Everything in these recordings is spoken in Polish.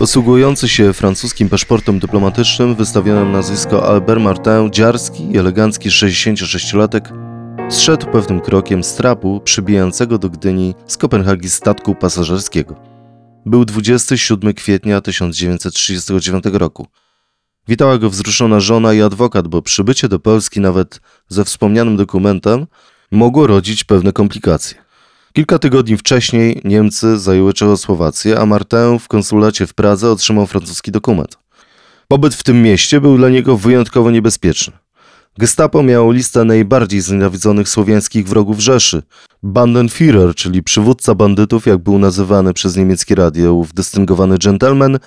Posługujący się francuskim paszportem dyplomatycznym wystawiono nazwisko Albert Martin Dziarski, elegancki 66-latek, zszedł pewnym krokiem z trapu przybijającego do Gdyni z Kopenhagi statku pasażerskiego. Był 27 kwietnia 1939 roku. Witała go wzruszona żona i adwokat, bo przybycie do Polski nawet ze wspomnianym dokumentem mogło rodzić pewne komplikacje. Kilka tygodni wcześniej Niemcy zajęły Czechosłowację, a Martin w konsulacie w Pradze otrzymał francuski dokument. Pobyt w tym mieście był dla niego wyjątkowo niebezpieczny. Gestapo miało listę najbardziej znienawidzonych słowiańskich wrogów Rzeszy. Bandenführer, czyli przywódca bandytów, jak był nazywany przez niemieckie radio, dystyngowany gentleman,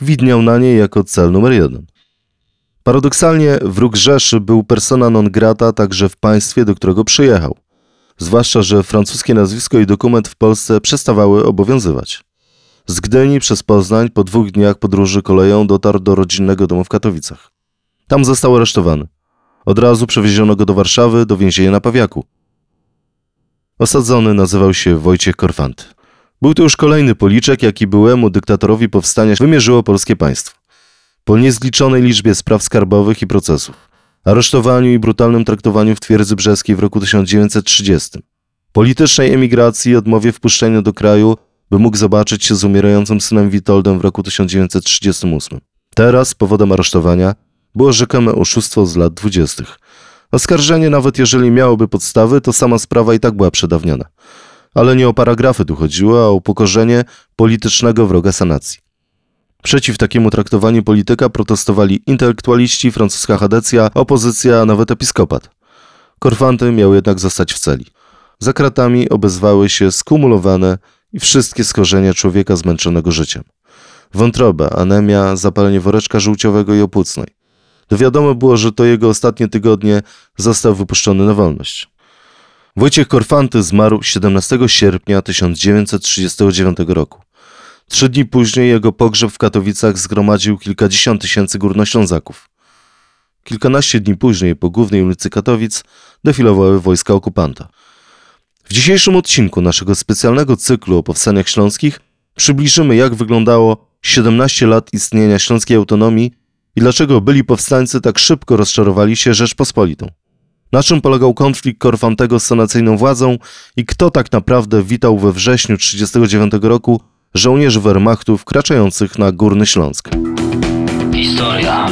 widniał na niej jako cel numer jeden. Paradoksalnie wróg Rzeszy był persona non grata także w państwie, do którego przyjechał. Zwłaszcza, że francuskie nazwisko i dokument w Polsce przestawały obowiązywać. Z Gdyni przez Poznań po dwóch dniach podróży koleją dotarł do rodzinnego domu w Katowicach. Tam został aresztowany. Od razu przewieziono go do Warszawy, do więzienia na Pawiaku. Osadzony nazywał się Wojciech Korfanty. Był to już kolejny policzek, jaki byłemu dyktatorowi powstania wymierzyło polskie państwo. Po niezliczonej liczbie spraw skarbowych i procesów, aresztowaniu i brutalnym traktowaniu w twierdzy brzeskiej w roku 1930, politycznej emigracji i odmowie wpuszczenia do kraju, by mógł zobaczyć się z umierającym synem Witoldem w roku 1938. Teraz powodem aresztowania było rzekome oszustwo z lat dwudziestych. Oskarżenie, nawet jeżeli miałoby podstawy, to sama sprawa i tak była przedawniona. Ale nie o paragrafy tu chodziło, a o upokorzenie politycznego wroga sanacji. Przeciw takiemu traktowaniu polityka protestowali intelektualiści, francuska chadecja, opozycja, a nawet episkopat. Korfanty miał jednak zostać w celi. Za kratami obezwały się skumulowane i wszystkie skorzenia człowieka zmęczonego życiem. Wątroba, anemia, zapalenie woreczka żółciowego i opłucnej. Wiadomo było, że to jego ostatnie tygodnie został wypuszczony na wolność. Wojciech Korfanty zmarł 17 sierpnia 1939 roku. Trzy dni później jego pogrzeb w Katowicach zgromadził kilkadziesiąt tysięcy górnoślązaków. Kilkanaście dni później po głównej ulicy Katowic defilowały wojska okupanta. W dzisiejszym odcinku naszego specjalnego cyklu o powstaniach śląskich przybliżymy, jak wyglądało 17 lat istnienia śląskiej autonomii i dlaczego byli powstańcy tak szybko rozczarowali się Rzeczpospolitą. Na czym polegał konflikt Korfantego z sanacyjną władzą i kto tak naprawdę witał we wrześniu 1939 roku żołnierzy Wehrmachtu wkraczających na Górny Śląsk. Historia,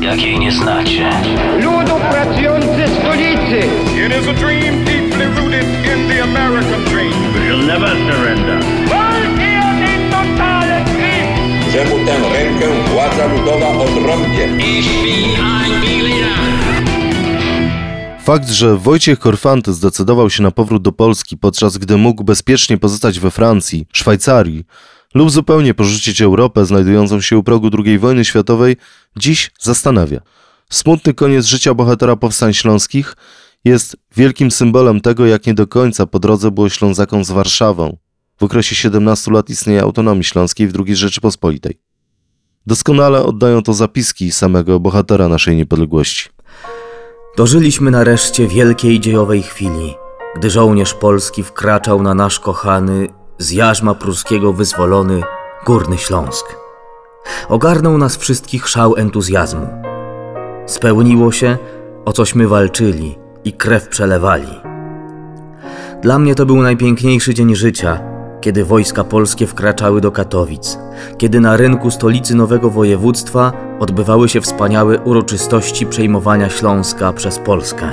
jakiej nie znacie. Ludu pracujący stolicy! It is a dream deeply rooted in the American dream. We'll never surrender. Walki o den totalen Krieg! że mu tę rękę władza ludowa odrąbie. Fakt, że Wojciech Korfanty zdecydował się na powrót do Polski, podczas gdy mógł bezpiecznie pozostać we Francji, Szwajcarii lub zupełnie porzucić Europę znajdującą się u progu II wojny światowej, dziś zastanawia. Smutny koniec życia bohatera powstań śląskich jest wielkim symbolem tego, jak nie do końca po drodze było Ślązakom z Warszawą w okresie 17 lat istnienia autonomii śląskiej w II Rzeczypospolitej. Doskonale oddają to zapiski samego bohatera naszej niepodległości. Dożyliśmy nareszcie wielkiej dziejowej chwili, gdy żołnierz polski wkraczał na nasz kochany, z jarzma pruskiego wyzwolony Górny Śląsk. Ogarnął nas wszystkich szał entuzjazmu. Spełniło się, o cośmy walczyli i krew przelewali. Dla mnie to był najpiękniejszy dzień życia, kiedy wojska polskie wkraczały do Katowic, kiedy na rynku stolicy nowego województwa odbywały się wspaniałe uroczystości przejmowania Śląska przez Polskę.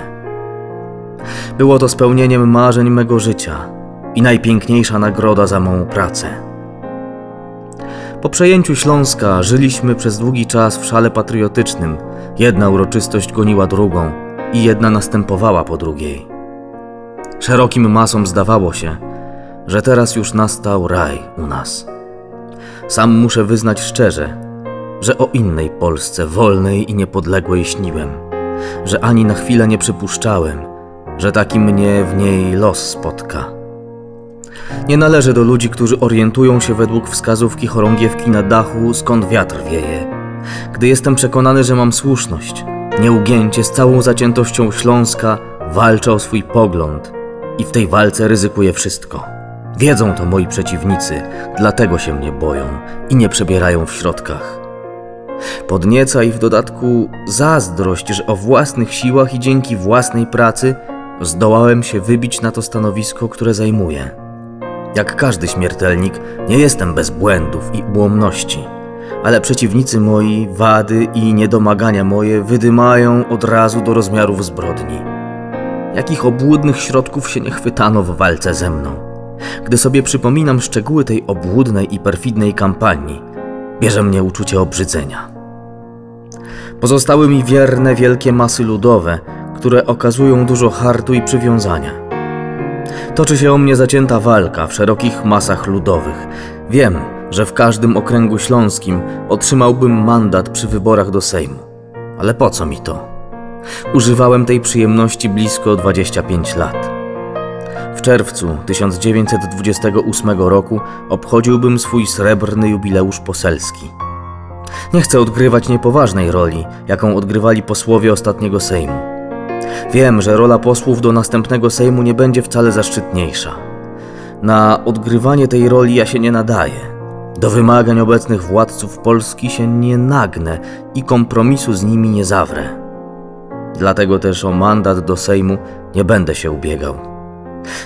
Było to spełnieniem marzeń mego życia i najpiękniejsza nagroda za mą pracę. Po przejęciu Śląska żyliśmy przez długi czas w szale patriotycznym. Jedna uroczystość goniła drugą i jedna następowała po drugiej. Szerokim masom zdawało się, że teraz już nastał raj u nas. Sam muszę wyznać szczerze, że o innej Polsce wolnej i niepodległej śniłem, że ani na chwilę nie przypuszczałem, że taki mnie w niej los spotka. Nie należę do ludzi, którzy orientują się według wskazówki chorągiewki na dachu, skąd wiatr wieje. Gdy jestem przekonany, że mam słuszność, nieugięcie z całą zaciętością Śląska walczę o swój pogląd i w tej walce ryzykuję wszystko. Wiedzą to moi przeciwnicy, dlatego się mnie boją i nie przebierają w środkach. Podnieca i w dodatku zazdrość, że o własnych siłach i dzięki własnej pracy zdołałem się wybić na to stanowisko, które zajmuję. Jak każdy śmiertelnik, nie jestem bez błędów i ułomności, ale przeciwnicy moi, wady i niedomagania moje wydymają od razu do rozmiarów zbrodni. Jakich obłudnych środków się nie chwytano w walce ze mną. Gdy sobie przypominam szczegóły tej obłudnej i perfidnej kampanii, bierze mnie uczucie obrzydzenia. Pozostały mi wierne wielkie masy ludowe, które okazują dużo hartu i przywiązania. Toczy się o mnie zacięta walka w szerokich masach ludowych. Wiem, że w każdym okręgu śląskim otrzymałbym mandat przy wyborach do Sejmu. Ale po co mi to? Używałem tej przyjemności blisko 25 lat. W czerwcu 1928 roku obchodziłbym swój srebrny jubileusz poselski. Nie chcę odgrywać niepoważnej roli, jaką odgrywali posłowie ostatniego Sejmu. Wiem, że rola posłów do następnego Sejmu nie będzie wcale zaszczytniejsza. Na odgrywanie tej roli ja się nie nadaję. Do wymagań obecnych władców Polski się nie nagnę i kompromisu z nimi nie zawrę. Dlatego też o mandat do Sejmu nie będę się ubiegał.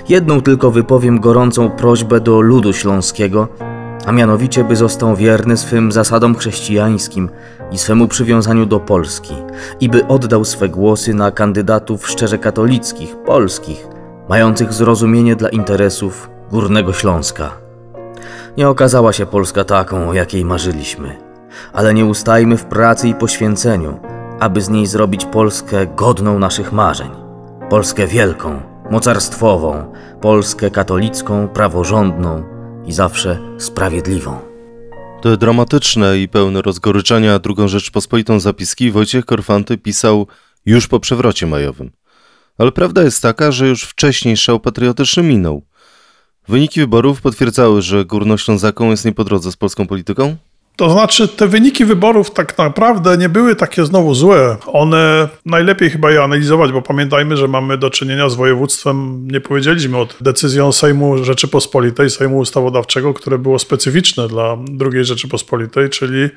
Jedną tylko wypowiem gorącą prośbę do ludu śląskiego, a mianowicie by został wierny swym zasadom chrześcijańskim i swemu przywiązaniu do Polski i by oddał swe głosy na kandydatów szczerze katolickich, polskich, mających zrozumienie dla interesów Górnego Śląska. Nie okazała się Polska taką, o jakiej marzyliśmy, ale nie ustajmy w pracy i poświęceniu, aby z niej zrobić Polskę godną naszych marzeń. Polskę wielką, mocarstwową, Polskę katolicką, praworządną i zawsze sprawiedliwą. Te dramatyczne i pełne rozgoryczenia drugą Rzeczpospolitą zapiski Wojciech Korfanty pisał już po przewrocie majowym. Ale prawda jest taka, że już wcześniej szał patriotyczny minął. Wyniki wyborów potwierdzały, że Górnoślązaką jest nie po drodze z polską polityką? To znaczy, te wyniki wyborów tak naprawdę nie były takie znowu złe. One najlepiej chyba je analizować, bo pamiętajmy, że mamy do czynienia z województwem, nie powiedzieliśmy o decyzją Sejmu Rzeczypospolitej, Sejmu Ustawodawczego, które było specyficzne dla II Rzeczypospolitej, czyli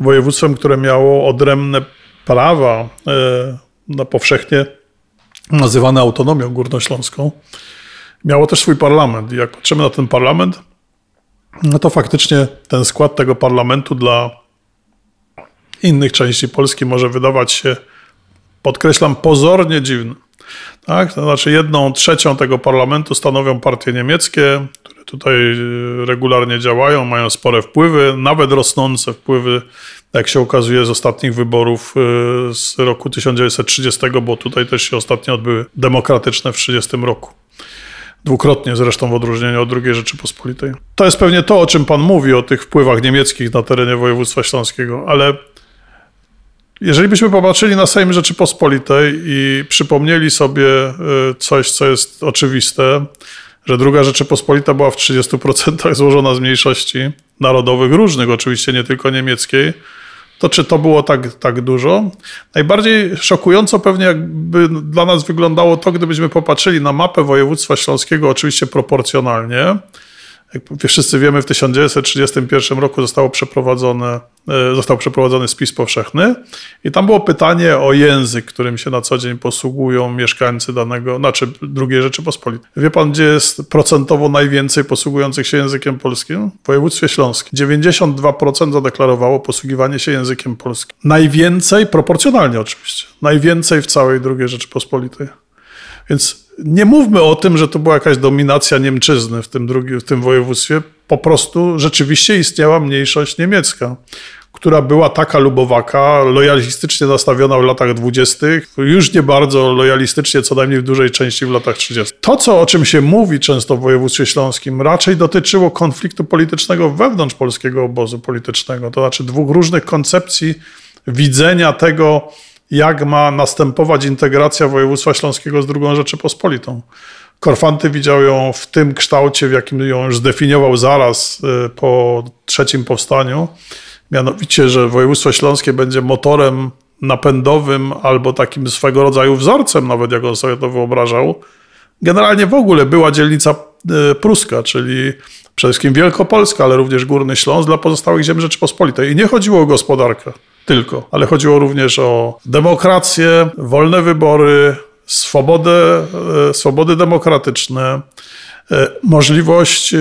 województwem, które miało odrębne prawa e, na powszechnie nazywane autonomią górnośląską. Miało też swój parlament. I jak patrzymy na ten parlament, no to faktycznie ten skład tego parlamentu dla innych części Polski może wydawać się, podkreślam, pozornie dziwny. Tak? To znaczy, jedną trzecią tego parlamentu stanowią partie niemieckie, które tutaj e, regularnie działają, mają spore wpływy, nawet rosnące wpływy, jak się okazuje, z ostatnich wyborów e, z roku 1930, bo tutaj też się ostatnio odbyły demokratyczne w 1930 roku. Dwukrotnie zresztą w odróżnieniu od II Rzeczypospolitej. To jest pewnie to, o czym Pan mówi, o tych wpływach niemieckich na terenie województwa śląskiego, ale jeżeli byśmy popatrzyli na Sejm Rzeczypospolitej i przypomnieli sobie y, coś, co jest oczywiste, że druga Rzeczypospolita była w 30% złożona z mniejszości narodowych, różnych oczywiście, nie tylko niemieckiej, to czy to było tak, tak dużo? Najbardziej szokująco pewnie jakby dla nas wyglądało to, gdybyśmy popatrzyli na mapę województwa śląskiego, oczywiście proporcjonalnie, jak wszyscy wiemy, w 1931 roku zostało przeprowadzone, e, został przeprowadzony spis powszechny i tam było pytanie o język, którym się na co dzień posługują mieszkańcy danego, znaczy drugiej Rzeczypospolitej. Wie pan, gdzie jest procentowo najwięcej posługujących się językiem polskim? W województwie śląskim. 92% zadeklarowało posługiwanie się językiem polskim. Najwięcej, proporcjonalnie oczywiście, najwięcej w całej drugiej Rzeczypospolitej. Więc nie mówmy o tym, że to była jakaś dominacja Niemczyzny w tym, drugim, w tym województwie. Po prostu rzeczywiście istniała mniejszość niemiecka, która była taka lubowaka, lojalistycznie nastawiona w latach dwudziestych, już nie bardzo lojalistycznie, co najmniej w dużej części w latach 30. To, co, o czym się mówi często w województwie śląskim, raczej dotyczyło konfliktu politycznego wewnątrz polskiego obozu politycznego, to znaczy dwóch różnych koncepcji widzenia tego, jak ma następować integracja województwa śląskiego z drugą Rzeczypospolitą. Korfanty widział ją w tym kształcie, w jakim ją już zdefiniował zaraz y, po trzecim powstaniu, mianowicie, że województwo śląskie będzie motorem napędowym albo takim swego rodzaju wzorcem, nawet jak on sobie to wyobrażał. Generalnie w ogóle była dzielnica e, pruska, czyli przede wszystkim Wielkopolska, ale również Górny Śląsk dla pozostałych ziem Rzeczypospolitej. I nie chodziło o gospodarkę tylko, ale chodziło również o demokrację, wolne wybory, swobodę, e, swobody demokratyczne, e, możliwość e,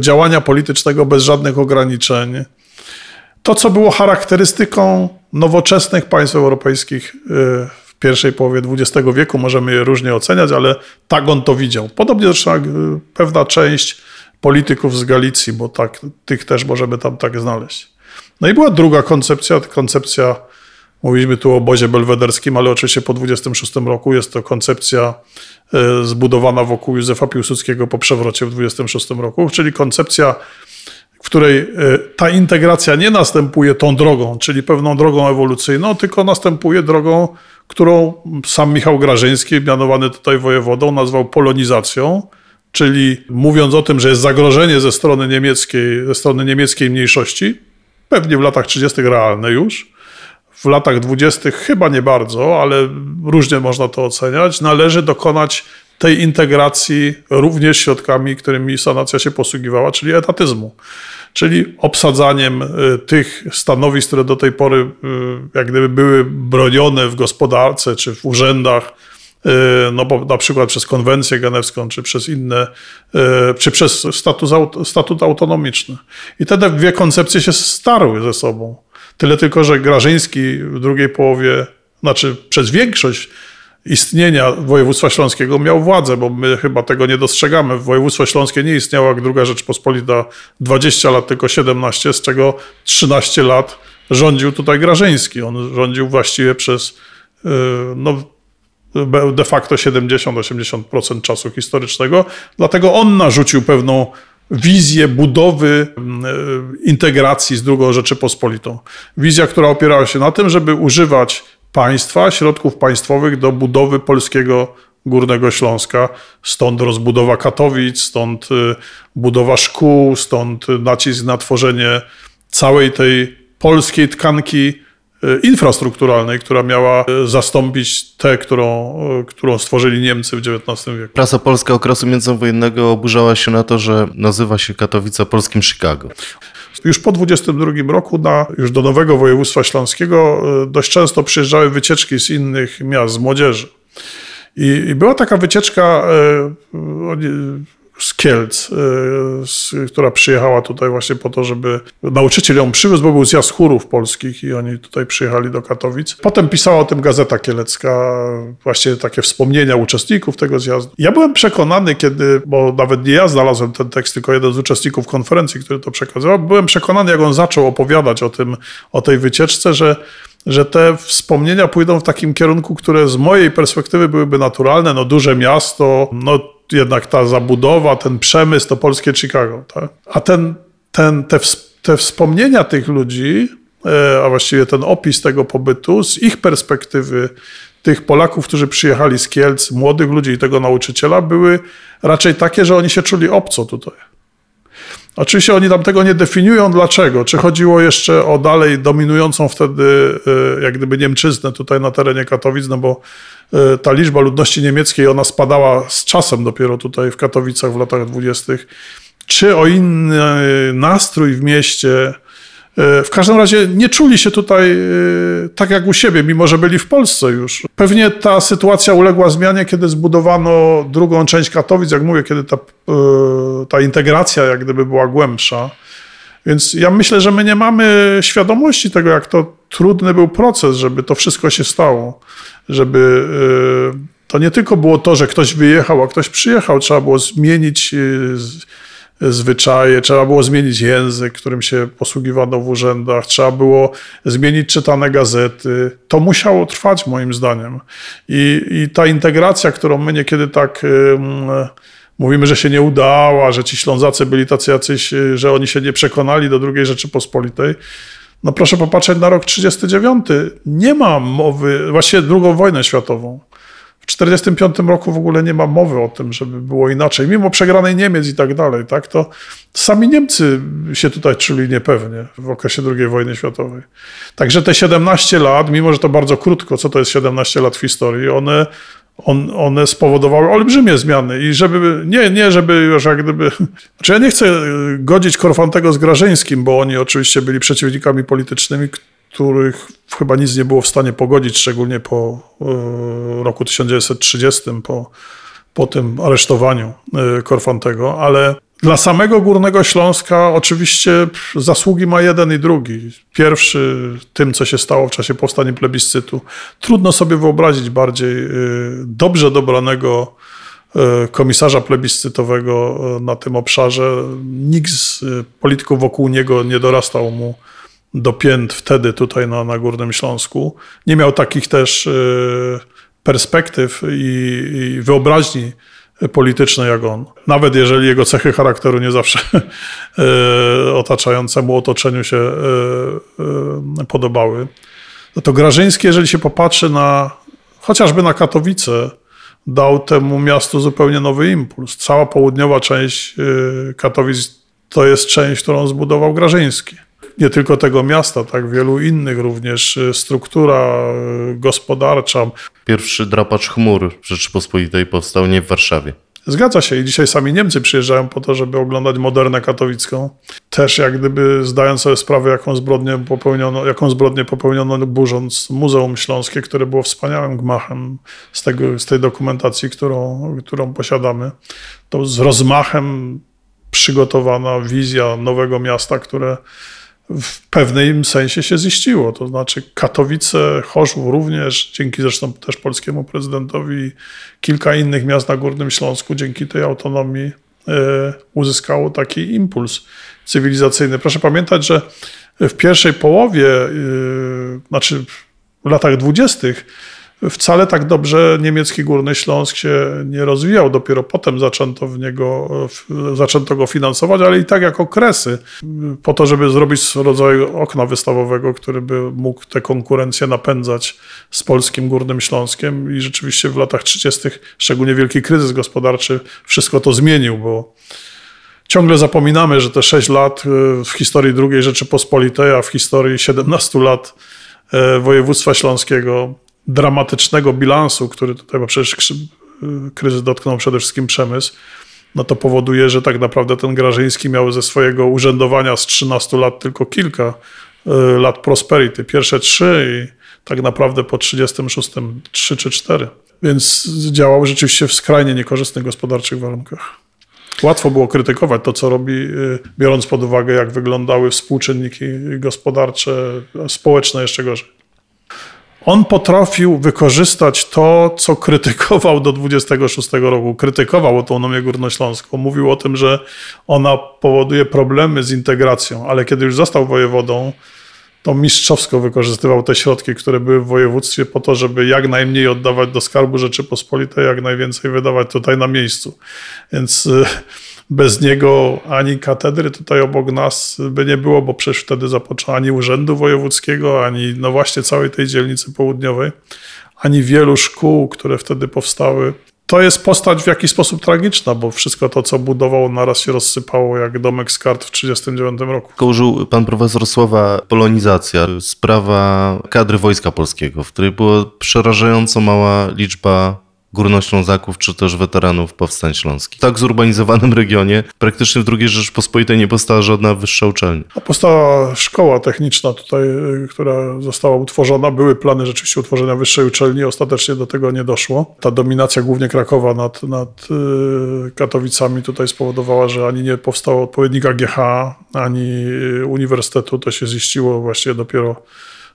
działania politycznego bez żadnych ograniczeń. To, co było charakterystyką nowoczesnych państw europejskich w pierwszej połowie XX wieku, możemy je różnie oceniać, ale tak on to widział. Podobnie zresztą jak pewna część polityków z Galicji, bo tak, tych też możemy tam tak znaleźć. No i była druga koncepcja, koncepcja, mówiliśmy tu o obozie belwederskim, ale oczywiście po 26 roku jest to koncepcja e, zbudowana wokół Józefa Piłsudskiego po przewrocie w 26 roku, czyli koncepcja, w której e, ta integracja nie następuje tą drogą, czyli pewną drogą ewolucyjną, tylko następuje drogą, którą sam Michał Grażyński, mianowany tutaj wojewodą, nazwał polonizacją, czyli mówiąc o tym, że jest zagrożenie ze strony niemieckiej, ze strony niemieckiej mniejszości, pewnie w latach 30. realne już, w latach 20. chyba nie bardzo, ale różnie można to oceniać, należy dokonać tej integracji również środkami, którymi sanacja się posługiwała, czyli etatyzmu. Czyli obsadzaniem y, tych stanowisk, które do tej pory y, jak gdyby były bronione w gospodarce czy w urzędach, no bo na przykład przez konwencję genewską, czy przez inne, czy przez statut, statut autonomiczny. I te dwie koncepcje się starły ze sobą. Tyle tylko, że Grażyński w drugiej połowie, znaczy przez większość istnienia województwa śląskiego miał władzę, bo my chyba tego nie dostrzegamy. Województwo śląskie nie istniało jak druga Rzeczpospolita 20 lat, tylko 17, z czego 13 lat rządził tutaj Grażyński. On rządził właściwie przez y, no, de facto 70-80% czasu historycznego, dlatego on narzucił pewną wizję budowy y, integracji z drugą Rzeczypospolitą. Wizja, która opierała się na tym, żeby używać państwa, środków państwowych do budowy polskiego Górnego Śląska. Stąd rozbudowa Katowic, stąd y, budowa szkół, stąd nacisk na tworzenie całej tej polskiej tkanki infrastrukturalnej, która miała y, zastąpić tę, którą, którą stworzyli Niemcy w XIX wieku. Prasa polska okresu międzywojennego oburzała się na to, że nazywa się Katowice polskim Chicago. Już po 22 roku na, już do nowego województwa śląskiego e, dość często przyjeżdżały wycieczki z innych miast, z młodzieży. I, była taka wycieczka, e, z Kielc, y, która przyjechała tutaj właśnie po to, żeby nauczyciel ją przywiózł, bo był zjazd chórów polskich i oni tutaj przyjechali do Katowic. Potem pisała o tym Gazeta Kielecka, właśnie takie wspomnienia uczestników tego zjazdu. Ja byłem przekonany, kiedy, bo nawet nie ja znalazłem ten tekst, tylko jeden z uczestników konferencji, który to przekazywał, byłem przekonany, jak on zaczął opowiadać o tym, o tej wycieczce, że że te wspomnienia pójdą w takim kierunku, które z mojej perspektywy byłyby naturalne. No duże miasto, no jednak ta zabudowa, ten przemysł to polskie Chicago. Tak? A ten, ten, te, te wspomnienia tych ludzi, e, a właściwie ten opis tego pobytu z ich perspektywy, tych Polaków, którzy przyjechali z Kielc, młodych ludzi i tego nauczyciela, były raczej takie, że oni się czuli obco tutaj. Oczywiście oni tam tego nie definiują, dlaczego. Czy chodziło jeszcze o dalej dominującą wtedy e, jak gdyby Niemczyznę tutaj na terenie Katowic, no bo ta liczba ludności niemieckiej, ona spadała z czasem dopiero tutaj w Katowicach w latach dwudziestych. Czy o inny nastrój w mieście, E, w każdym razie nie czuli się tutaj e, tak jak u siebie, mimo że byli w Polsce już. Pewnie ta sytuacja uległa zmianie, kiedy zbudowano drugą część Katowic, jak mówię, kiedy ta, e, ta integracja jak gdyby była głębsza. Więc ja myślę, że my nie mamy świadomości tego, jak to trudny był proces, żeby to wszystko się stało. Żeby to nie tylko było to, że ktoś wyjechał, a ktoś przyjechał, trzeba było zmienić zwyczaje, trzeba było zmienić język, którym się posługiwano w urzędach, trzeba było zmienić czytane gazety. To musiało trwać moim zdaniem. I, i ta integracja, którą my niekiedy tak mówimy, że się nie udała, że ci Ślązacy byli tacy jacyś, że oni się nie przekonali do II Rzeczypospolitej, no proszę popatrzeć na rok 39. Nie ma mowy, właściwie drugą wojnę światową. W 1945 roku w ogóle nie ma mowy o tym, żeby było inaczej, mimo przegranej Niemiec i tak dalej, tak, to sami Niemcy się tutaj czuli niepewnie w okresie II wojny światowej. Także te 17 lat, mimo że to bardzo krótko, co to jest 17 lat w historii, one, on, one spowodowały olbrzymie zmiany i żeby, nie, nie żeby już jak gdyby, znaczy ja nie chcę godzić Korfantego z Grażyńskim, bo oni oczywiście byli przeciwnikami politycznymi, których chyba nic nie było w stanie pogodzić, szczególnie po e, roku 1930, po, po tym aresztowaniu e, Korfantego, ale dla samego Górnego Śląska oczywiście zasługi ma jeden i drugi. Pierwszy tym, co się stało w czasie powstania plebiscytu. Trudno sobie wyobrazić bardziej y, dobrze dobranego y, komisarza plebiscytowego y, na tym obszarze. Nikt z polityków wokół niego nie dorastał mu do pięt wtedy tutaj na, na Górnym Śląsku. Nie miał takich też perspektyw i, i wyobraźni polityczny jak on. Nawet jeżeli jego cechy charakteru nie zawsze e, otaczającemu otoczeniu się e, e, podobały. No to Grażyński, jeżeli się popatrzy na chociażby na Katowice, dał temu miastu zupełnie nowy impuls. Cała południowa część Katowic to jest część, którą zbudował Grażyński nie tylko tego miasta, tak wielu innych również, y, struktura y, gospodarcza. Pierwszy drapacz chmur Rzeczypospolitej powstał nie w Warszawie. Zgadza się i dzisiaj sami Niemcy przyjeżdżają po to, żeby oglądać modernę katowicką. Też jak gdyby zdając sobie sprawę, jaką zbrodnię popełniono, jaką zbrodnię popełniono burząc Muzeum Śląskie, które było wspaniałym gmachem z, tego, z tej dokumentacji, którą, którą posiadamy. To z rozmachem przygotowana wizja nowego miasta, które w pewnym sensie się ziściło. To znaczy Katowice, Chorzów również, dzięki zresztą też polskiemu prezydentowi, kilka innych miast na Górnym Śląsku dzięki tej autonomii e, uzyskało taki impuls cywilizacyjny. Proszę pamiętać, że w pierwszej połowie, e, znaczy w latach dwudziestych, wcale tak dobrze niemiecki Górny Śląsk się nie rozwijał. Dopiero potem zaczęto, w niego, zaczęto go finansować, ale i tak jak okresy, po to, żeby zrobić rodzaj okna wystawowego, który by mógł tę konkurencję napędzać z polskim Górnym Śląskiem. I rzeczywiście w latach 30., szczególnie wielki kryzys gospodarczy, wszystko to zmienił, bo ciągle zapominamy, że te 6 lat w historii II Rzeczypospolitej, a w historii 17 lat e, województwa śląskiego dramatycznego bilansu, który tutaj, bo przecież kryzys dotknął przede wszystkim przemysł, no to powoduje, że tak naprawdę ten Grażyński miał ze swojego urzędowania z 13 lat tylko kilka y, lat prosperity. Pierwsze trzy i tak naprawdę po 36 trzy czy cztery. Więc działał rzeczywiście w skrajnie niekorzystnych gospodarczych warunkach. Łatwo było krytykować to, co robi, y, biorąc pod uwagę, jak wyglądały współczynniki gospodarcze, społeczne jeszcze gorzej. On potrafił wykorzystać to, co krytykował do 26 roku. Krytykował autonomię górnośląską. Mówił o tym, że ona powoduje problemy z integracją, ale kiedy już został wojewodą, to mistrzowsko wykorzystywał te środki, które były w województwie po to, żeby jak najmniej oddawać do Skarbu Rzeczypospolitej, jak najwięcej wydawać tutaj na miejscu. Więc y, bez niego ani katedry tutaj obok nas by nie było, bo przecież wtedy zapoczął ani urzędu wojewódzkiego, ani no właśnie całej tej dzielnicy południowej, ani wielu szkół, które wtedy powstały. To jest postać w jakiś sposób tragiczna, bo wszystko to, co budował, naraz się rozsypało jak domek z kart w 1939 roku. Kołżył pan profesor słowa polonizacja, sprawa kadry Wojska Polskiego, w której była przerażająco mała liczba górnoślązaków czy też weteranów powstań śląskich. W tak zurbanizowanym regionie praktycznie w II Rzeczpospolitej nie powstała żadna wyższa uczelnia. A powstała szkoła techniczna tutaj, y, która została utworzona. Były plany rzeczywiście utworzenia wyższej uczelni, ostatecznie do tego nie doszło. Ta dominacja głównie Krakowa nad, nad y, Katowicami tutaj spowodowała, że ani nie powstało odpowiednika GH, ani y, uniwersytetu. To się ziściło właściwie dopiero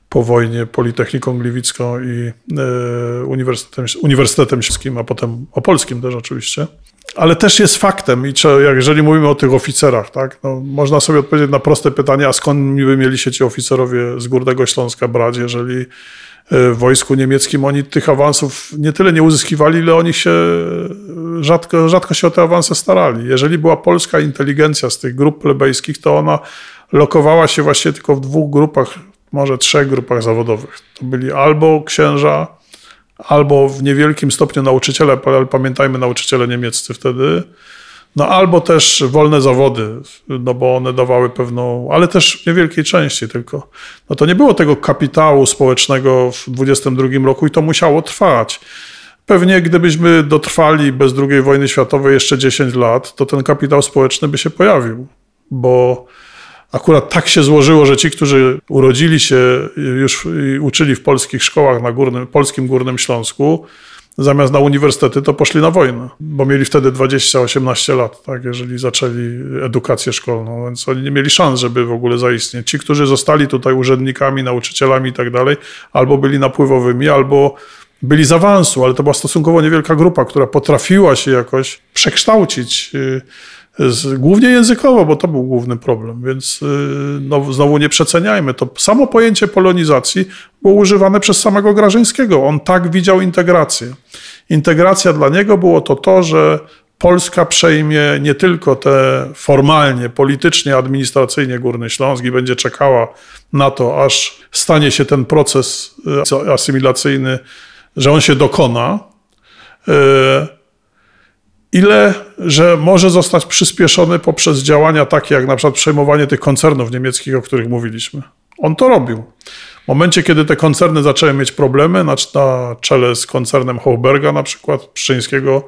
po wojnie Politechniką Gliwicką i e, Uniwersytetem, Uniwersytetem Śląskim, a potem opolskim też oczywiście. Ale też jest faktem, i jeżeli mówimy o tych oficerach, tak, no, można sobie odpowiedzieć na proste pytanie, a skąd by mieli się ci oficerowie z Górnego Śląska brać, jeżeli e, w wojsku niemieckim oni tych awansów nie tyle nie uzyskiwali, ile oni się rzadko, rzadko się o te awanse starali. Jeżeli była polska inteligencja z tych grup plebejskich, to ona lokowała się właśnie tylko w dwóch grupach może trzech grupach zawodowych. To byli albo księża, albo w niewielkim stopniu nauczyciele, ale pamiętajmy nauczyciele niemieccy wtedy, no albo też wolne zawody, no bo one dawały pewną, ale też w niewielkiej części tylko. No to nie było tego kapitału społecznego w 22 roku i to musiało trwać. pewnie gdybyśmy dotrwali bez II wojny światowej jeszcze 10 lat, to ten kapitał społeczny by się pojawił, bo akurat tak się złożyło, że ci, którzy urodzili się już i uczyli w polskich szkołach na górnym, polskim Górnym Śląsku, zamiast na uniwersytety, to poszli na wojnę, bo mieli wtedy 20-18 lat, tak, jeżeli zaczęli edukację szkolną, więc oni nie mieli szans, żeby w ogóle zaistnieć. Ci, którzy zostali tutaj urzędnikami, nauczycielami i tak dalej, albo byli napływowymi, albo byli z awansu, ale to była stosunkowo niewielka grupa, która potrafiła się jakoś przekształcić, y, z, głównie językowo, bo to był główny problem, więc y, no, znowu nie przeceniajmy. To samo pojęcie polonizacji było używane przez samego Grażyńskiego. On tak widział integrację. Integracja dla niego było to to, że Polska przejmie nie tylko te formalnie, politycznie, administracyjnie Górny Śląsk i będzie czekała na to, aż stanie się ten proces y, asymilacyjny że on się dokona, e, ile, że może zostać przyspieszony poprzez działania takie jak na przykład przejmowanie tych koncernów niemieckich, o których mówiliśmy. On to robił. W momencie, kiedy te koncerny zaczęły mieć problemy, na, czele z koncernem Hochberga na przykład, pszczyńskiego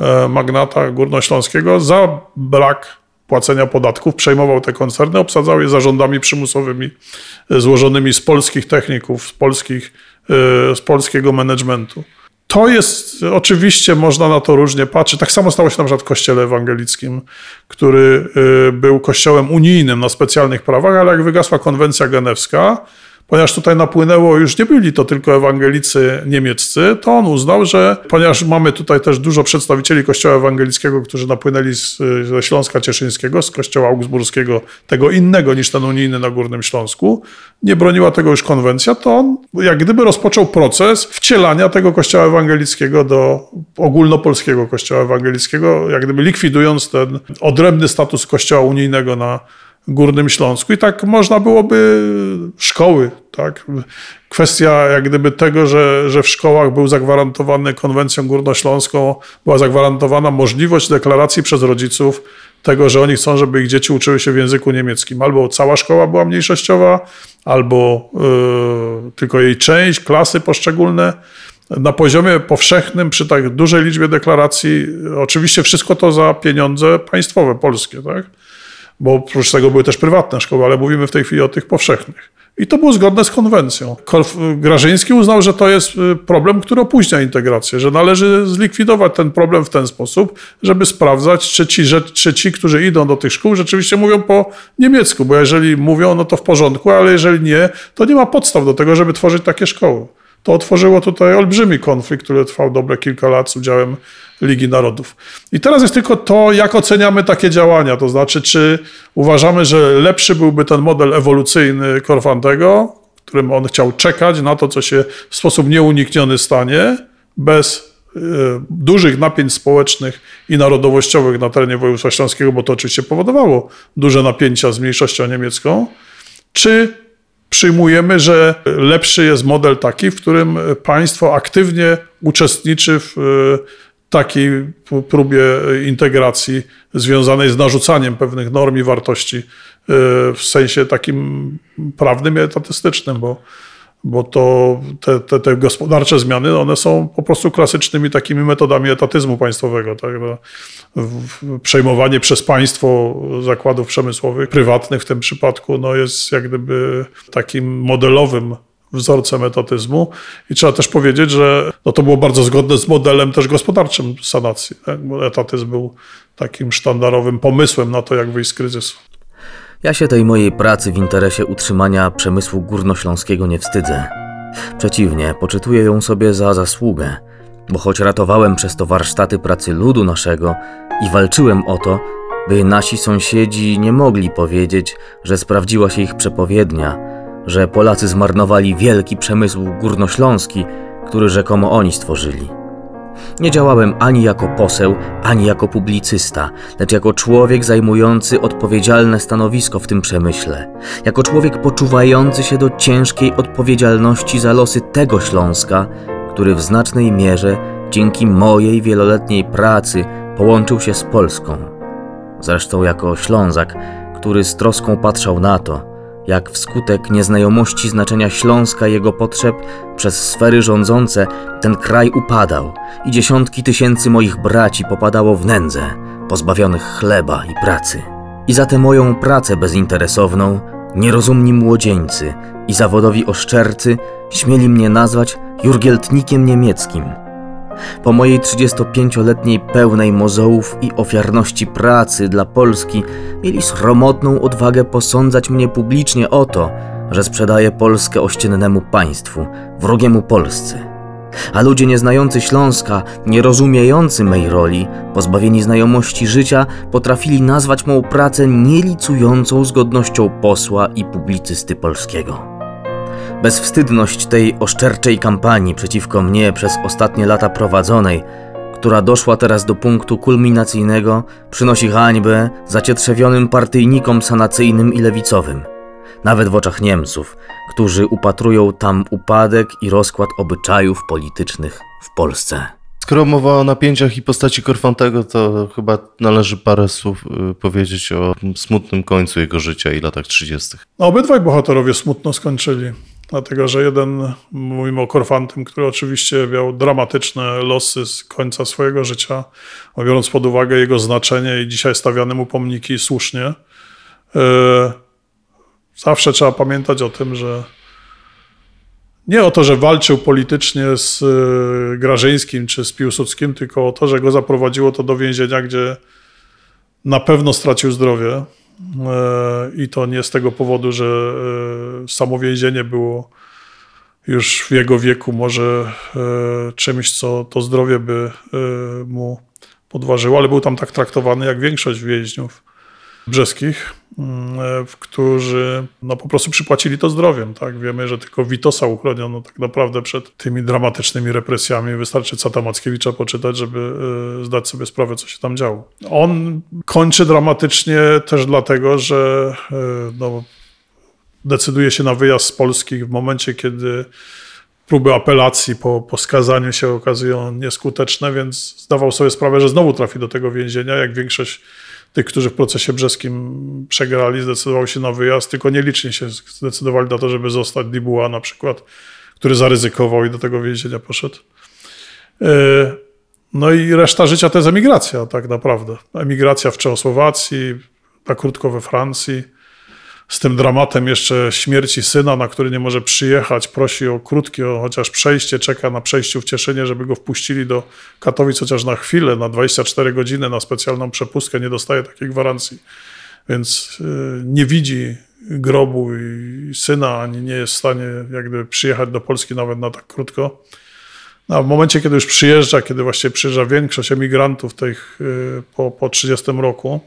e, magnata górnośląskiego, za brak płacenia podatków przejmował te koncerny, obsadzał je zarządami przymusowymi e, złożonymi z polskich techników, z polskich Y, z polskiego managementu. To jest, oczywiście można na to różnie patrzeć. Tak samo stało się na przykład w kościele ewangelickim, który y, był kościołem unijnym na specjalnych prawach, ale jak wygasła konwencja genewska, ponieważ tutaj napłynęło, już nie byli to tylko ewangelicy niemieccy, to on uznał, że ponieważ mamy tutaj też dużo przedstawicieli kościoła ewangelickiego, którzy napłynęli z, ze Śląska Cieszyńskiego, z kościoła augsburskiego, tego innego niż ten unijny na Górnym Śląsku, nie broniła tego już konwencja, to on jak gdyby rozpoczął proces wcielania tego kościoła ewangelickiego do ogólnopolskiego kościoła ewangelickiego, jak gdyby likwidując ten odrębny status kościoła unijnego na Górnym Śląsku. I tak można byłoby szkoły, tak? Kwestia jak gdyby tego, że, że w szkołach był zagwarantowany konwencją górnośląską, była zagwarantowana możliwość deklaracji przez rodziców tego, że oni chcą, żeby ich dzieci uczyły się w języku niemieckim. Albo cała szkoła była mniejszościowa, albo yy, tylko jej część, klasy poszczególne. Na poziomie powszechnym, przy tak dużej liczbie deklaracji, oczywiście wszystko to za pieniądze państwowe, polskie, tak? Bo oprócz tego były też prywatne szkoły, ale mówimy w tej chwili o tych powszechnych. I to było zgodne z konwencją. Grażyński uznał, że to jest y, problem, który opóźnia integrację, że należy zlikwidować ten problem w ten sposób, żeby sprawdzać, czy ci, czy ci, którzy idą do tych szkół, rzeczywiście mówią po niemiecku, bo jeżeli mówią, no to w porządku, ale jeżeli nie, to nie ma podstaw do tego, żeby tworzyć takie szkoły. To otworzyło tutaj olbrzymi konflikt, który trwał dobre kilka lat z udziałem Ligi Narodów. I teraz jest tylko to, jak oceniamy takie działania. To znaczy, czy uważamy, że lepszy byłby ten model ewolucyjny Korfantego, którym on chciał czekać na to, co się w sposób nieunikniony stanie, bez y, dużych napięć społecznych i narodowościowych na terenie województwa śląskiego, bo to oczywiście powodowało duże napięcia z mniejszością niemiecką, czy przyjmujemy, że lepszy jest model taki, w którym państwo aktywnie uczestniczy w takiej próbie integracji związanej z narzucaniem pewnych norm i wartości e, w sensie takim prawnym i etatystycznym, bo, bo to te, te, te gospodarcze zmiany, one są po prostu klasycznymi takimi metodami etatyzmu państwowego. Tak? No, przejmowanie przez państwo zakładów przemysłowych, prywatnych w tym przypadku, no jest jak gdyby takim modelowym wzorcem etatyzmu. I trzeba też powiedzieć, że no to było bardzo zgodne z modelem też gospodarczym sanacji, tak? bo etatyzm był takim sztandarowym pomysłem na to, jak wyjść z kryzysu. Ja się tej mojej pracy w interesie utrzymania przemysłu górnośląskiego nie wstydzę. Przeciwnie, poczytuję ją sobie za zasługę, bo choć ratowałem przez to warsztaty pracy ludu naszego i walczyłem o to, by nasi sąsiedzi nie mogli powiedzieć, że sprawdziła się ich przepowiednia, że Polacy zmarnowali wielki przemysł górnośląski, który rzekomo oni stworzyli. Nie działałem ani jako poseł, ani jako publicysta, lecz jako człowiek zajmujący odpowiedzialne stanowisko w tym przemyśle, jako człowiek poczuwający się do ciężkiej odpowiedzialności za losy tego Śląska, który w znacznej mierze dzięki mojej wieloletniej pracy połączył się z Polską. Zresztą jako Ślązak, który z troską patrzał na to, jak wskutek nieznajomości znaczenia Śląska i jego potrzeb przez sfery rządzące ten kraj upadał i dziesiątki tysięcy moich braci popadało w nędzę, pozbawionych chleba i pracy. I za tę moją pracę bezinteresowną nierozumni młodzieńcy i zawodowi oszczercy śmieli mnie nazwać jurgieltnikiem niemieckim – po mojej 35-letniej pełnej mozołów i ofiarności pracy dla Polski mieli sromotną odwagę posądzać mnie publicznie o to, że sprzedaję Polskę ościennemu państwu, wrogiemu Polsce. A ludzie nieznający Śląska, nie rozumiejący mej roli, pozbawieni znajomości życia, potrafili nazwać mą pracę nielicującą z godnością posła i publicysty polskiego. Bezwstydność tej oszczerczej kampanii przeciwko mnie przez ostatnie lata prowadzonej, która doszła teraz do punktu kulminacyjnego, przynosi hańbę zacietrzewionym partyjnikom sanacyjnym i lewicowym, nawet w oczach Niemców, którzy upatrują tam upadek i rozkład obyczajów politycznych w Polsce. Skoro mowa o napięciach i postaci Korfantego, to chyba należy parę słów y, powiedzieć o smutnym końcu jego życia i latach 30. No, obydwaj bohaterowie smutno skończyli. Dlatego, że jeden, mówimy o Korfantym, który oczywiście miał dramatyczne losy z końca swojego życia, biorąc pod uwagę jego znaczenie i dzisiaj stawiane mu pomniki słusznie, e, zawsze trzeba pamiętać o tym, że nie o to, że walczył politycznie z e, Grażyńskim czy z Piłsudskim, tylko o to, że go zaprowadziło to do więzienia, gdzie na pewno stracił zdrowie i to nie z tego powodu, że e, samo więzienie było już w jego wieku może e, czymś, co to zdrowie by e, mu podważyło, ale był tam tak traktowany jak większość więźniów brzeskich, którzy no, po prostu przypłacili to zdrowiem. Tak? Wiemy, że tylko Witosa uchroniono tak naprawdę przed tymi dramatycznymi represjami. Wystarczy Cata Mackiewicza poczytać, żeby e, zdać sobie sprawę, co się tam działo. On kończy dramatycznie też dlatego, że e, no, decyduje się na wyjazd z Polski w momencie, kiedy próby apelacji po, po skazaniu się okazują nieskuteczne, więc zdawał sobie sprawę, że znowu trafi do tego więzienia, jak większość tych, którzy w procesie brzeskim przegrali, zdecydował się na wyjazd, tylko nieliczni się zdecydowali na to, żeby zostać. Dibuła na przykład, który zaryzykował i do tego więzienia poszedł. E, no i reszta życia to jest emigracja, tak naprawdę. Emigracja w Czechosłowacji, na krótko we Francji z tym dramatem jeszcze śmierci syna, na który nie może przyjechać, prosi o krótkie chociaż przejście, czeka na przejściu w Cieszynie, żeby go wpuścili do Katowic chociaż na chwilę, na 24 godziny, na specjalną przepustkę, nie dostaje takiej gwarancji. Więc y, nie widzi grobu i syna, ani nie jest w stanie jakby przyjechać do Polski nawet na tak krótko. No, w momencie, kiedy już przyjeżdża, kiedy właściwie przyjeżdża większość emigrantów tych y, po, po 30 roku,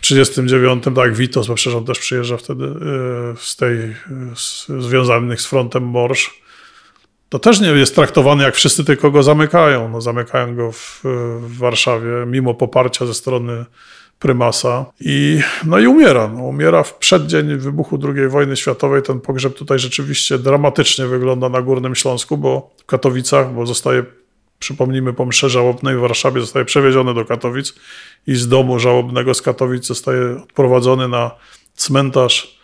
w 1939, tak, Witos, bo przecież on też przyjeżdża wtedy y, z tej, z, związanych z frontem Morsz. To też nie jest traktowany jak wszyscy, tylko go zamykają. No, zamykają go w, w Warszawie, mimo poparcia ze strony prymasa. I, no i umiera. No, umiera w przeddzień wybuchu II wojny światowej. Ten pogrzeb tutaj rzeczywiście dramatycznie wygląda na Górnym Śląsku, bo w Katowicach, bo zostaje przypomnijmy, po mszy żałobnej w Warszawie zostaje przewieziony do Katowic i z domu żałobnego z Katowic zostaje odprowadzony na cmentarz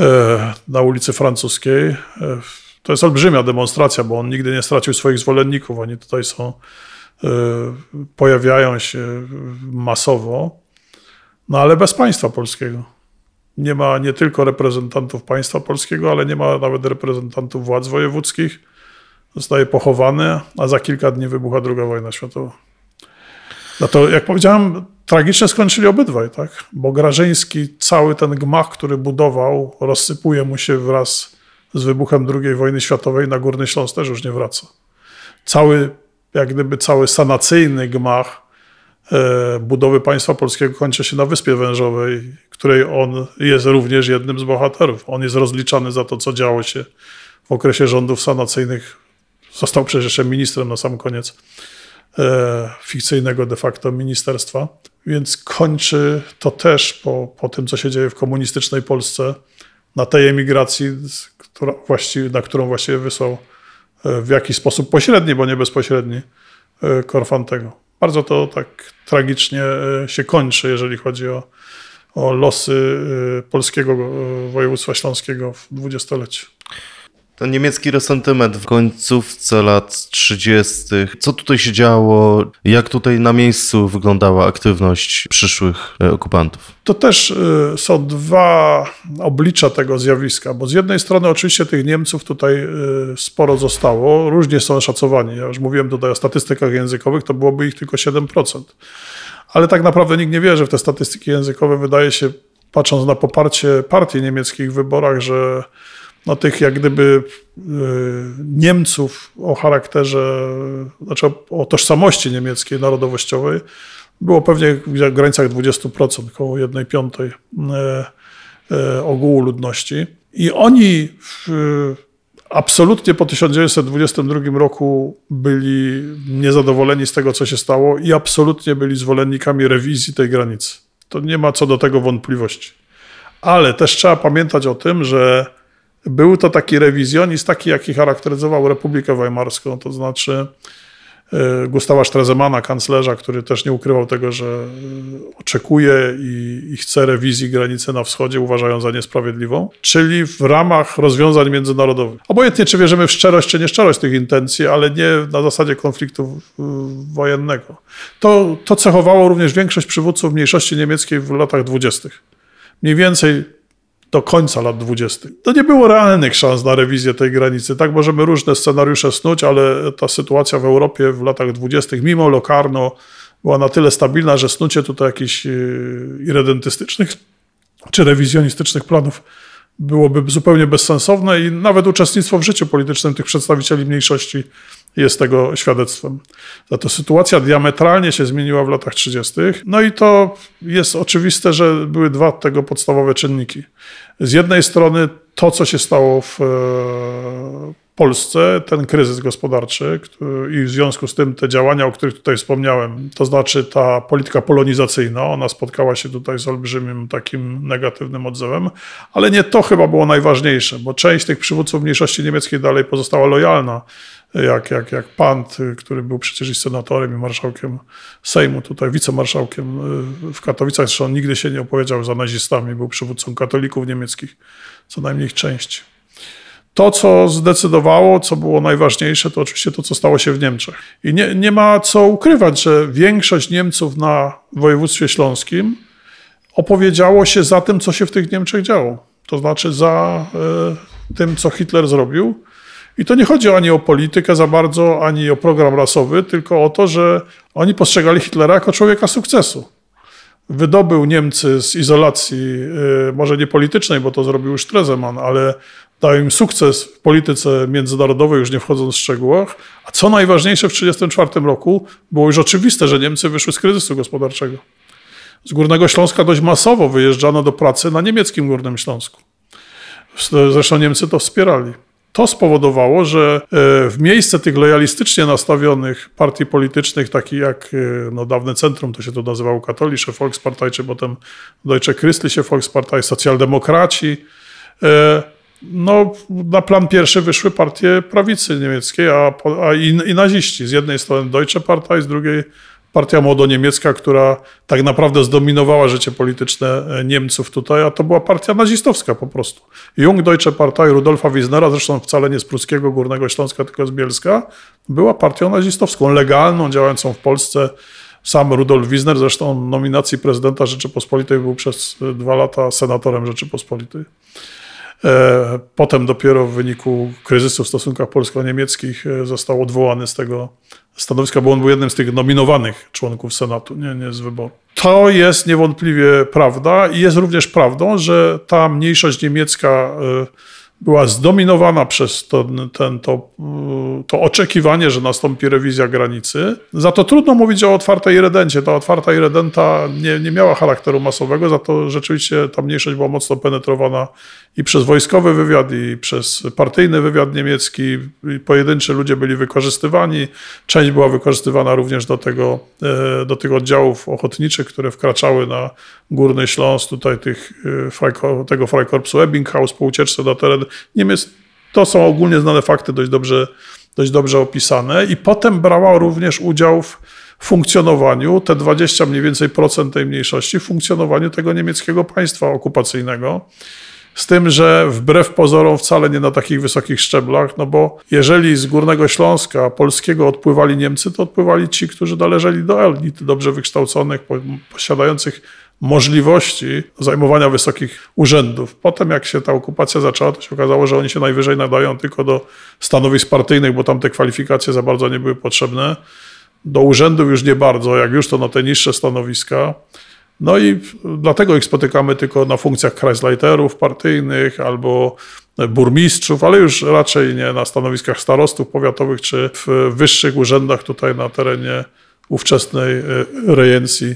e, na ulicy Francuskiej. E, to jest olbrzymia demonstracja, bo on nigdy nie stracił swoich zwolenników. Oni tutaj są, e, pojawiają się masowo, no ale bez państwa polskiego. Nie ma nie tylko reprezentantów państwa polskiego, ale nie ma nawet reprezentantów władz wojewódzkich zostaje pochowany, a za kilka dni wybucha II wojna światowa. No to, jak powiedziałem, tragicznie skończyli obydwaj, tak? Bo Grażyński cały ten gmach, który budował, rozsypuje mu się wraz z wybuchem II wojny światowej na Górny Śląsk też już nie wraca. Cały, jak gdyby cały sanacyjny gmach e, budowy państwa polskiego kończy się na Wyspie Wężowej, której on jest również jednym z bohaterów. On jest rozliczany za to, co działo się w okresie rządów sanacyjnych Został przecież jeszcze ministrem na sam koniec e, fikcyjnego de facto ministerstwa. Więc kończy to też po, po tym, co się dzieje w komunistycznej Polsce, na tej emigracji, która właściwie, na którą właściwie wysłał e, w jakiś sposób pośredni, bo nie bezpośredni, e, Korfantego. Bardzo to tak tragicznie się kończy, jeżeli chodzi o, o losy polskiego województwa śląskiego w dwudziestoleciu. Ten niemiecki resentyment w końcówce lat 30. Co tutaj się działo? Jak tutaj na miejscu wyglądała aktywność przyszłych e, okupantów? To też y, są dwa oblicza tego zjawiska, bo z jednej strony oczywiście tych Niemców tutaj y, sporo zostało, różnie są szacowani. Ja już mówiłem tutaj o statystykach językowych, to byłoby ich tylko 7%. Ale tak naprawdę nikt nie wierzy w te statystyki językowe. Wydaje się, patrząc na poparcie partii niemieckich w wyborach, że no, tych jak gdyby y, Niemców o charakterze, znaczy o tożsamości niemieckiej, narodowościowej, było pewnie w granicach 20%, około 1 piątej y, y, ogółu ludności. I oni w, absolutnie po 1922 roku byli niezadowoleni z tego, co się stało i absolutnie byli zwolennikami rewizji tej granicy. To nie ma co do tego wątpliwości. Ale też trzeba pamiętać o tym, że był to taki rewizjonizm, taki jaki charakteryzował Republikę Weimarską, to znaczy e, Gustawa Strezemana, kanclerza, który też nie ukrywał tego, że e, oczekuje i, i, chce rewizji granicy na wschodzie, uważają za niesprawiedliwą, czyli w ramach rozwiązań międzynarodowych. Obojętnie, czy wierzymy w szczerość, czy nieszczerość tych intencji, ale nie na zasadzie konfliktu wojennego. To, to cechowało również większość przywódców mniejszości niemieckiej w latach dwudziestych. Mniej więcej do końca lat 20. To nie było realnych szans na rewizję tej granicy. Tak możemy różne scenariusze snuć, ale ta sytuacja w Europie w latach 20. mimo Locarno była na tyle stabilna, że snucie tutaj jakichś y, irredentystycznych czy rewizjonistycznych planów byłoby zupełnie bezsensowne i nawet uczestnictwo w życiu politycznym tych przedstawicieli mniejszości jest tego świadectwem. Za to sytuacja diametralnie się zmieniła w latach 30. No i to jest oczywiste, że były dwa tego podstawowe czynniki. Z jednej strony to, co się stało w e, Polsce, ten kryzys gospodarczy i w związku z tym te działania, o których tutaj wspomniałem, to znaczy ta polityka polonizacyjna, ona spotkała się tutaj z olbrzymim takim negatywnym odzewem, ale nie to chyba było najważniejsze, bo część tych przywódców mniejszości niemieckiej dalej pozostała lojalna jak, jak, jak Pant, który był przecież i senatorem, i marszałkiem Sejmu, tutaj wicemarszałkiem y, w Katowicach, zresztą nigdy się nie opowiedział za nazistami, był przywódcą katolików niemieckich, co najmniej ich część. To, co zdecydowało, co było najważniejsze, to oczywiście to, co stało się w Niemczech. I nie, nie ma co ukrywać, że większość Niemców na województwie śląskim opowiedziało się za tym, co się w tych Niemczech działo. To znaczy za y, tym, co Hitler zrobił i to nie chodzi ani o politykę za bardzo, ani o program rasowy, tylko o to, że oni postrzegali Hitlera jako człowieka sukcesu. Wydobył Niemcy z izolacji, y, może nie politycznej, bo to zrobił już Stresemann, ale dał im sukces w polityce międzynarodowej, już nie wchodząc w szczegółach. A co najważniejsze, w 1934 roku było już oczywiste, że Niemcy wyszły z kryzysu gospodarczego. Z Górnego Śląska dość masowo wyjeżdżano do pracy na niemieckim Górnym Śląsku. Zresztą Niemcy to wspierali. To spowodowało, że e, w miejsce tych lojalistycznie nastawionych partii politycznych, takich jak e, no, dawne centrum, to się to nazywało Katolische Volkspartei, czy potem Deutsche Christliche Volkspartei, socjaldemokraci, e, no, na plan pierwszy wyszły partie prawicy niemieckiej, a, a i, i naziści. Z jednej strony Deutsche Partei, z drugiej partia młodoniemiecka, która tak naprawdę zdominowała życie polityczne e, Niemców tutaj, a to była partia nazistowska po prostu. Jung Deutsche Partei Rudolfa Wiesnera, zresztą wcale nie z pruskiego Górnego Śląska, tylko z Bielska, była partią nazistowską, legalną, działającą w Polsce. Sam Rudolf Wiesner, zresztą nominacji prezydenta Rzeczypospolitej był przez dwa lata senatorem Rzeczypospolitej. E, potem dopiero w wyniku kryzysu w stosunkach polsko-niemieckich e, został odwołany z tego stanowiska, bo on był jednym z tych nominowanych członków Senatu, nie, nie z wyboru. To jest niewątpliwie prawda i jest również prawdą, że ta mniejszość niemiecka e, była zdominowana przez to, ten, to, to oczekiwanie, że nastąpi rewizja granicy. Za to trudno mówić o otwartej redencie. Ta otwarta redenta nie, nie miała charakteru masowego, za to rzeczywiście ta mniejszość była mocno penetrowana i przez wojskowy wywiad, i przez partyjny wywiad niemiecki. Pojedynczy ludzie byli wykorzystywani. Część była wykorzystywana również do, tego, e, do tych oddziałów ochotniczych, które wkraczały na Górny Śląsk, tutaj tych, e, tego Freikorpsu Ebbinghaus po ucieczce na teren Niemiec. To są ogólnie znane fakty, dość dobrze, dość dobrze opisane. I potem brała również udział w funkcjonowaniu, te 20 mniej więcej procent tej mniejszości, funkcjonowaniu tego niemieckiego państwa okupacyjnego. Z tym, że wbrew pozorom wcale nie na takich wysokich szczeblach, no bo jeżeli z Górnego Śląska polskiego odpływali Niemcy, to odpływali ci, którzy należeli do elit, dobrze wykształconych, posiadających możliwości zajmowania wysokich urzędów. Potem, jak się ta okupacja zaczęła, to się okazało, że oni się najwyżej nadają tylko do stanowisk partyjnych, bo tam te kwalifikacje za bardzo nie były potrzebne. Do urzędów już nie bardzo, jak już to na te niższe stanowiska. No i dlatego ich spotykamy tylko na funkcjach kreisleiterów partyjnych albo burmistrzów, ale już raczej nie na stanowiskach starostów powiatowych czy w wyższych urzędach tutaj na terenie ówczesnej e, rejencji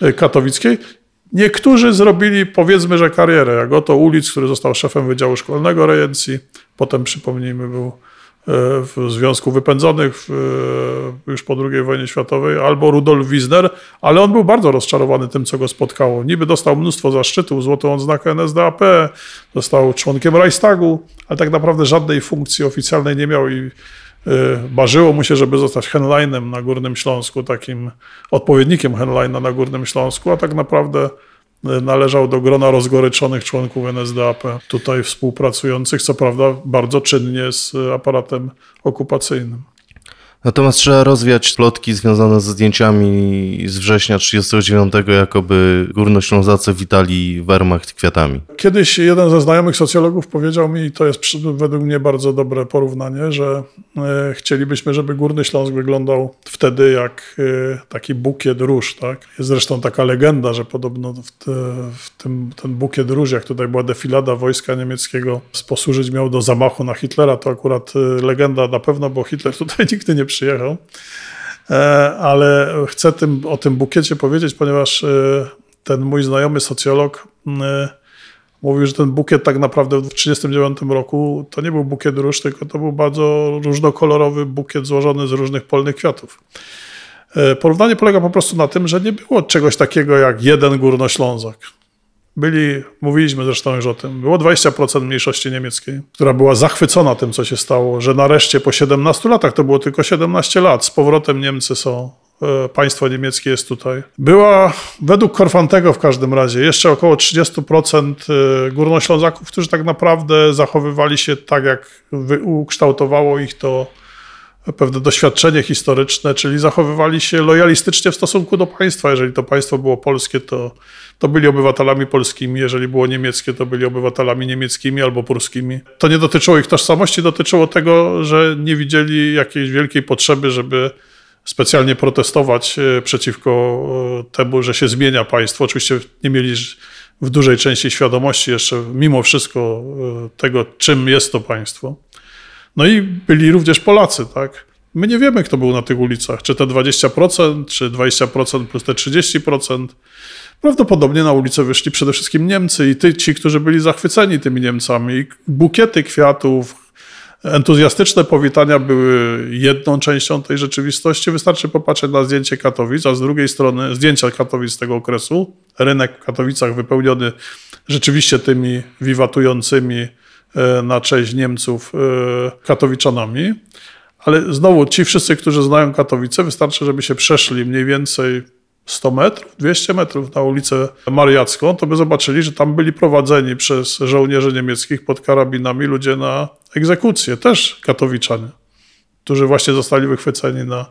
e, katowickiej. Niektórzy zrobili powiedzmy, że karierę, jak oto ulic, który został szefem Wydziału Szkolnego Rejencji, potem przypomnijmy był w Związku Wypędzonych już po II wojnie światowej, albo Rudolf Wiesner, ale on był bardzo rozczarowany tym, co go spotkało. Niby dostał mnóstwo zaszczytów, złotą odznakę NSDAP, został członkiem Reichstagu, ale tak naprawdę żadnej funkcji oficjalnej nie miał i e, marzyło mu się, żeby zostać Henleinem na Górnym Śląsku, takim odpowiednikiem Henleina na Górnym Śląsku, a tak naprawdę należał do grona rozgoryczonych członków NSDAP, tutaj współpracujących, co prawda bardzo czynnie z aparatem okupacyjnym. Natomiast trzeba rozwiać plotki związane ze zdjęciami z września 1939, jakoby górnoślązacy witali Wehrmacht kwiatami. Kiedyś jeden ze znajomych socjologów powiedział mi, i to jest według mnie bardzo dobre porównanie, że e, chcielibyśmy, żeby Górny Śląsk wyglądał wtedy jak e, taki bukiet róż. Tak? Jest zresztą taka legenda, że podobno w, te, w tym, ten bukiet róż, jak tutaj była defilada wojska niemieckiego, posłużyć miał do zamachu na Hitlera. To akurat e, legenda na pewno, bo Hitler tutaj nigdy nie przyjechał. E, ale chcę tym, o tym bukiecie powiedzieć, ponieważ e, ten mój znajomy socjolog e, mówił, że ten bukiet tak naprawdę w 1939 roku to nie był bukiet róż, tylko to był bardzo różnokolorowy bukiet złożony z różnych polnych kwiatów. Porównanie polega po prostu na tym, że nie było czegoś takiego jak jeden górnoślązak byli, mówiliśmy zresztą już o tym, było 20% mniejszości niemieckiej, która była zachwycona tym, co się stało, że nareszcie po 17 latach, to było tylko 17 lat, z powrotem Niemcy są, e, państwo niemieckie jest tutaj. Była, według Korfantego w każdym razie, jeszcze około 30% e, górnoślązaków, którzy tak naprawdę zachowywali się tak, jak ukształtowało ich to pewne doświadczenie historyczne, czyli zachowywali się lojalistycznie w stosunku do państwa. Jeżeli to państwo było polskie, to, to byli obywatelami polskimi, jeżeli było niemieckie, to byli obywatelami niemieckimi albo polskimi. To nie dotyczyło ich tożsamości, dotyczyło tego, że nie widzieli jakiejś wielkiej potrzeby, żeby specjalnie protestować e, przeciwko e, temu, że się zmienia państwo. Oczywiście nie mieli w dużej części świadomości jeszcze mimo wszystko e, tego, czym jest to państwo. No i byli również Polacy, tak? My nie wiemy, kto był na tych ulicach. Czy te 20%, czy 20% plus te 30%. Prawdopodobnie na ulicę wyszli przede wszystkim Niemcy i ty, ci, którzy byli zachwyceni tymi Niemcami. Bukiety kwiatów, entuzjastyczne powitania były jedną częścią tej rzeczywistości. Wystarczy popatrzeć na zdjęcie Katowic, a z drugiej strony zdjęcia Katowic z tego okresu. Rynek w Katowicach wypełniony rzeczywiście tymi wiwatującymi na cześć Niemców e, katowiczanami. Ale znowu ci wszyscy, którzy znają Katowice, wystarczy, żeby się przeszli mniej więcej 100 metrów, 200 metrów na ulicę Mariacką, to by zobaczyli, że tam byli prowadzeni przez żołnierzy niemieckich pod karabinami ludzie na egzekucję, też katowiczanie, którzy właśnie zostali wychwyceni na,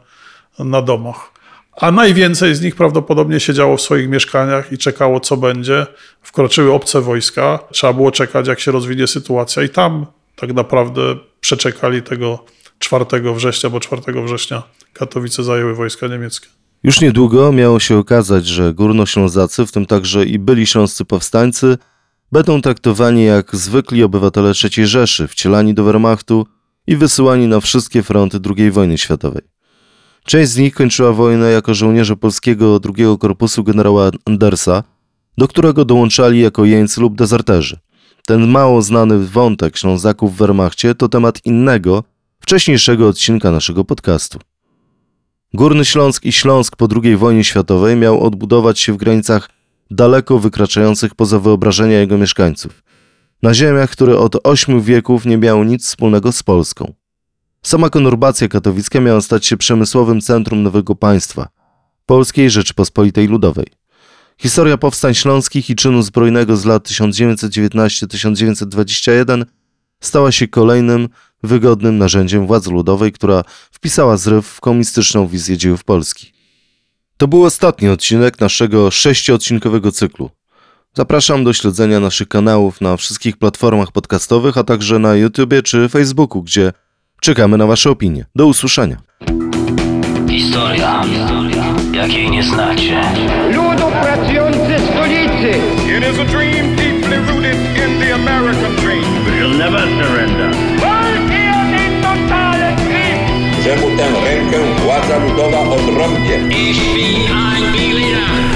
na domach a najwięcej z nich prawdopodobnie siedziało w swoich mieszkaniach i czekało, co będzie. Wkroczyły obce wojska, trzeba było czekać, jak się rozwinie sytuacja, i tam tak naprawdę przeczekali tego 4 września, bo 4 września Katowice zajęły wojska niemieckie. Już niedługo miało się okazać, że górnoślązacy, w tym także i byli śląscy powstańcy, będą traktowani jak zwykli obywatele III Rzeszy, wcielani do Wehrmachtu i wysyłani na wszystkie fronty II wojny światowej. Część z nich kończyła wojnę jako żołnierze polskiego drugiego korpusu generała Andersa, do którego dołączali jako jeńcy lub dezerterzy. Ten mało znany wątek Ślązaków w Wehrmachcie to temat innego, wcześniejszego odcinka naszego podcastu. Górny Śląsk i Śląsk po II wojnie światowej miał odbudować się w granicach daleko wykraczających poza wyobrażenia jego mieszkańców. Na ziemiach, które od ośmiu wieków nie miały nic wspólnego z Polską. Sama konurbacja katowicka miała stać się przemysłowym centrum nowego państwa. Polskiej Rzeczypospolitej Ludowej. Historia powstań śląskich i czynu zbrojnego z lat 1919-1921 stała się kolejnym wygodnym narzędziem władzy ludowej, która wpisała zryw w komunistyczną wizję dziejów Polski. To był ostatni odcinek naszego sześciodcinkowego cyklu. Zapraszam do śledzenia naszych kanałów na wszystkich platformach podcastowych, a także na YouTubie czy Facebooku, gdzie czekamy na Wasze opinie. Do usłyszenia. Historia, jakiej nie znacie. Ludu pracujący stolicy! It is a dream deeply rooted in the American dream. We'll never surrender. Czemu tę rękę władza ludowa odrąbie? Ich bin ein Berliner.